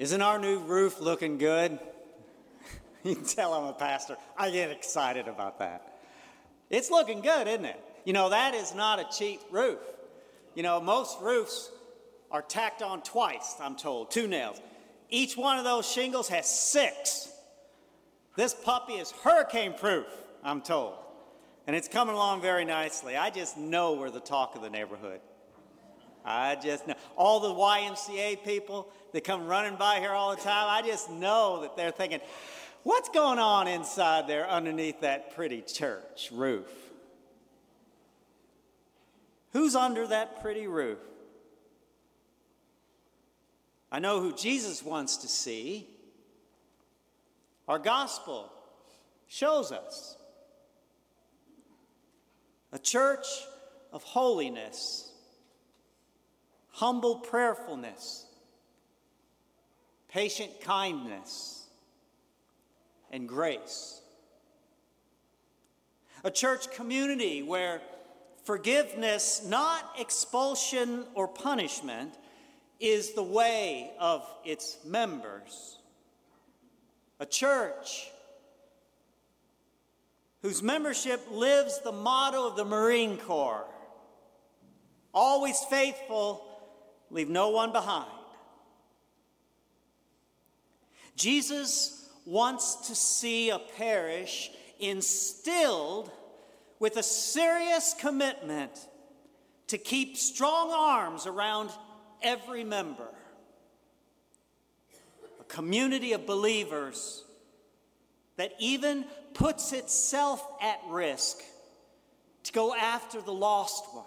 Isn't our new roof looking good? you can tell I'm a pastor. I get excited about that. It's looking good, isn't it? You know, that is not a cheap roof. You know, most roofs are tacked on twice, I'm told, two nails. Each one of those shingles has six. This puppy is hurricane proof, I'm told. And it's coming along very nicely. I just know we're the talk of the neighborhood. I just know. All the YMCA people that come running by here all the time, I just know that they're thinking, what's going on inside there underneath that pretty church roof? Who's under that pretty roof? I know who Jesus wants to see. Our gospel shows us a church of holiness, humble prayerfulness, patient kindness, and grace. A church community where forgiveness, not expulsion or punishment, is the way of its members. A church whose membership lives the motto of the Marine Corps always faithful, leave no one behind. Jesus wants to see a parish instilled with a serious commitment to keep strong arms around every member. A community of believers that even puts itself at risk to go after the lost one.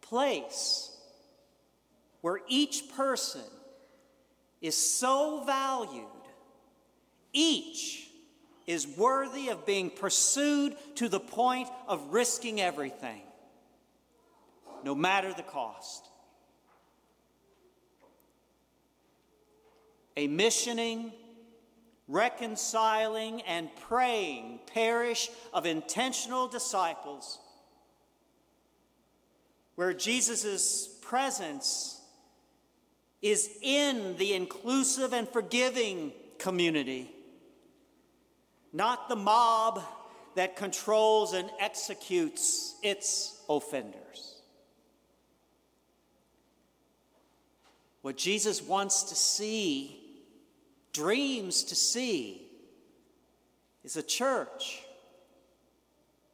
Place where each person is so valued, each is worthy of being pursued to the point of risking everything no matter the cost. A missioning, reconciling, and praying parish of intentional disciples where Jesus' presence is in the inclusive and forgiving community, not the mob that controls and executes its offenders. What Jesus wants to see, dreams to see, is a church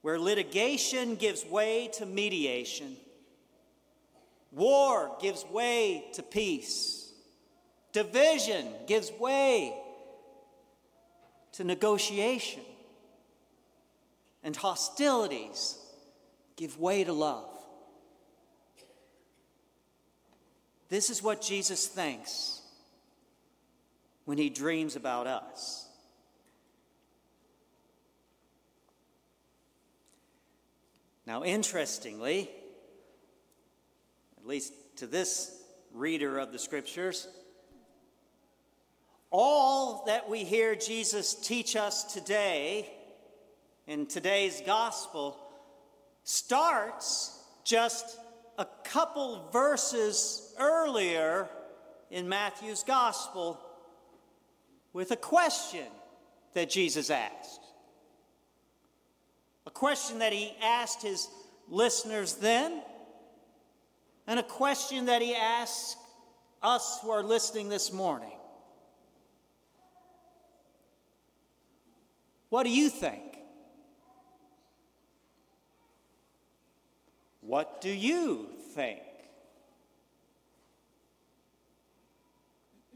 where litigation gives way to mediation, war gives way to peace, division gives way to negotiation, and hostilities give way to love. This is what Jesus thinks when he dreams about us. Now, interestingly, at least to this reader of the scriptures, all that we hear Jesus teach us today in today's gospel starts just a couple verses earlier in Matthew's gospel with a question that Jesus asked. A question that he asked his listeners then, and a question that he asks us who are listening this morning. What do you think? What do you think?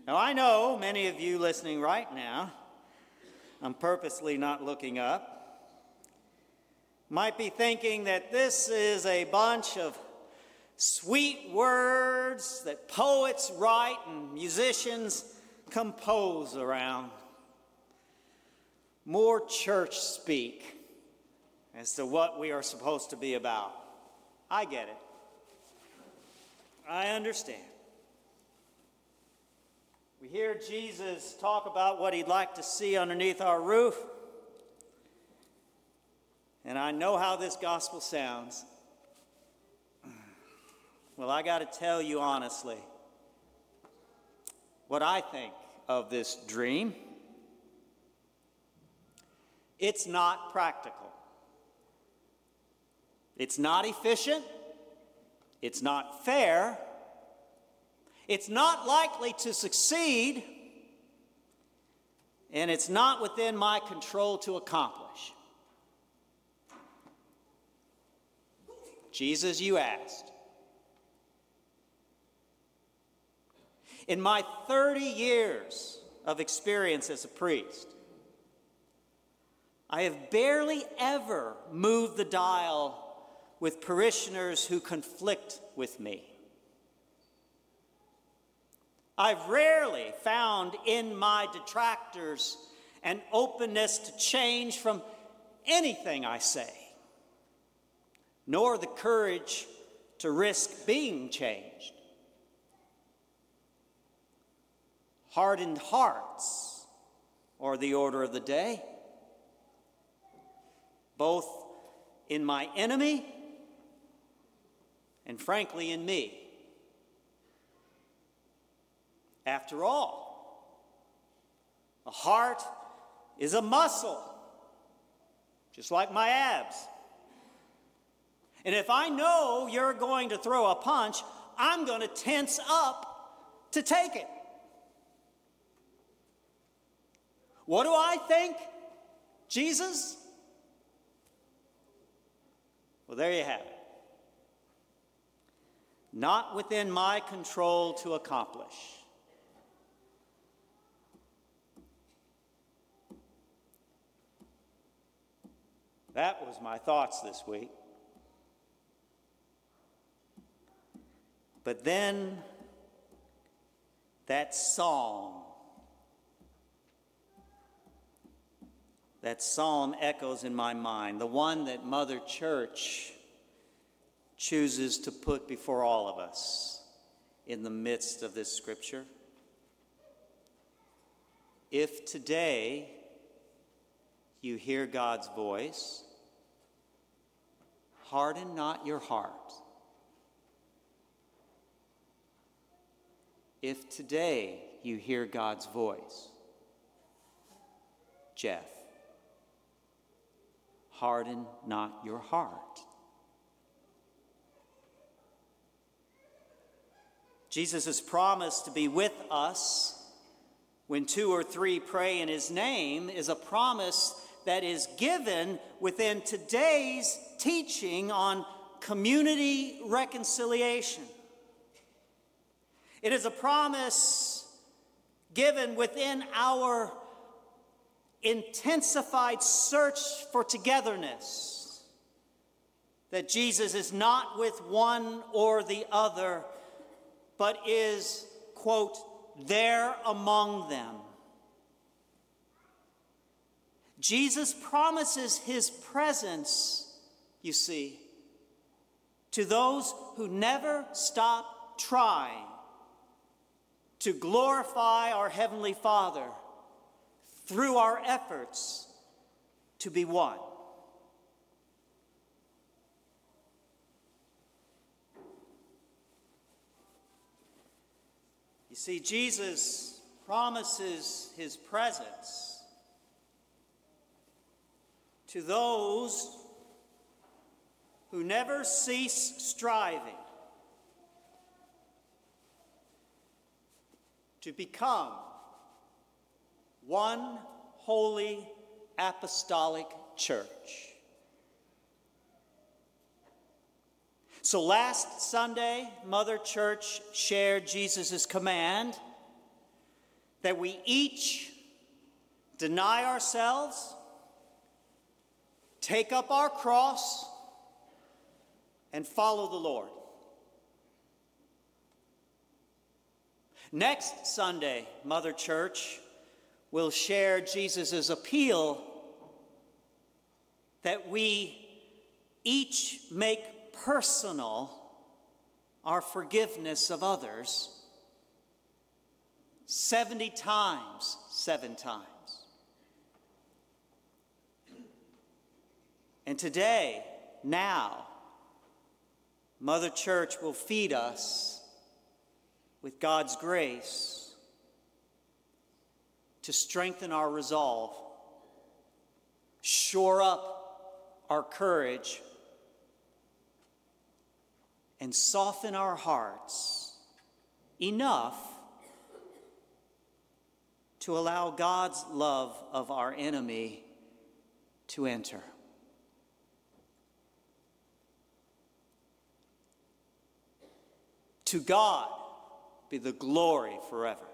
Now, I know many of you listening right now, I'm purposely not looking up, might be thinking that this is a bunch of sweet words that poets write and musicians compose around. More church speak as to what we are supposed to be about. I get it. I understand. We hear Jesus talk about what he'd like to see underneath our roof. And I know how this gospel sounds. Well, I got to tell you honestly, what I think of this dream. It's not practical. It's not efficient. It's not fair. It's not likely to succeed. And it's not within my control to accomplish. Jesus, you asked. In my 30 years of experience as a priest, I have barely ever moved the dial with parishioners who conflict with me. I've rarely found in my detractors an openness to change from anything I say, nor the courage to risk being changed. Hardened hearts are the order of the day, both in my enemy and frankly in me. After all, a heart is a muscle, just like my abs. And if I know you're going to throw a punch, I'm going to tense up to take it. What do I think? Jesus? Well, there you have it. Not within my control to accomplish. That was my thoughts this week. But then that song that psalm echoes in my mind, the one that Mother Church chooses to put before all of us in the midst of this scripture. If today you hear God's voice, harden not your heart. If today you hear God's voice, Jeff, harden not your heart. Jesus has promised to be with us when two or three pray in his name is a promise that is given within today's teaching on community reconciliation. It is a promise given within our intensified search for togetherness. That Jesus is not with one or the other, but is, quote, there among them. Jesus promises his presence, you see, to those who never stop trying to glorify our Heavenly Father through our efforts to be one. You see, Jesus promises his presence to those who never cease striving to become one holy apostolic church. So last Sunday, Mother Church shared Jesus' command that we each deny ourselves, take up our cross, and follow the Lord. Next Sunday, Mother Church will share Jesus' appeal that we each make personal our forgiveness of others 70 times, seven times. And today, now, Mother Church will feed us with God's grace to strengthen our resolve, shore up our courage, and soften our hearts enough to allow God's love of our enemy to enter. To God be the glory forever.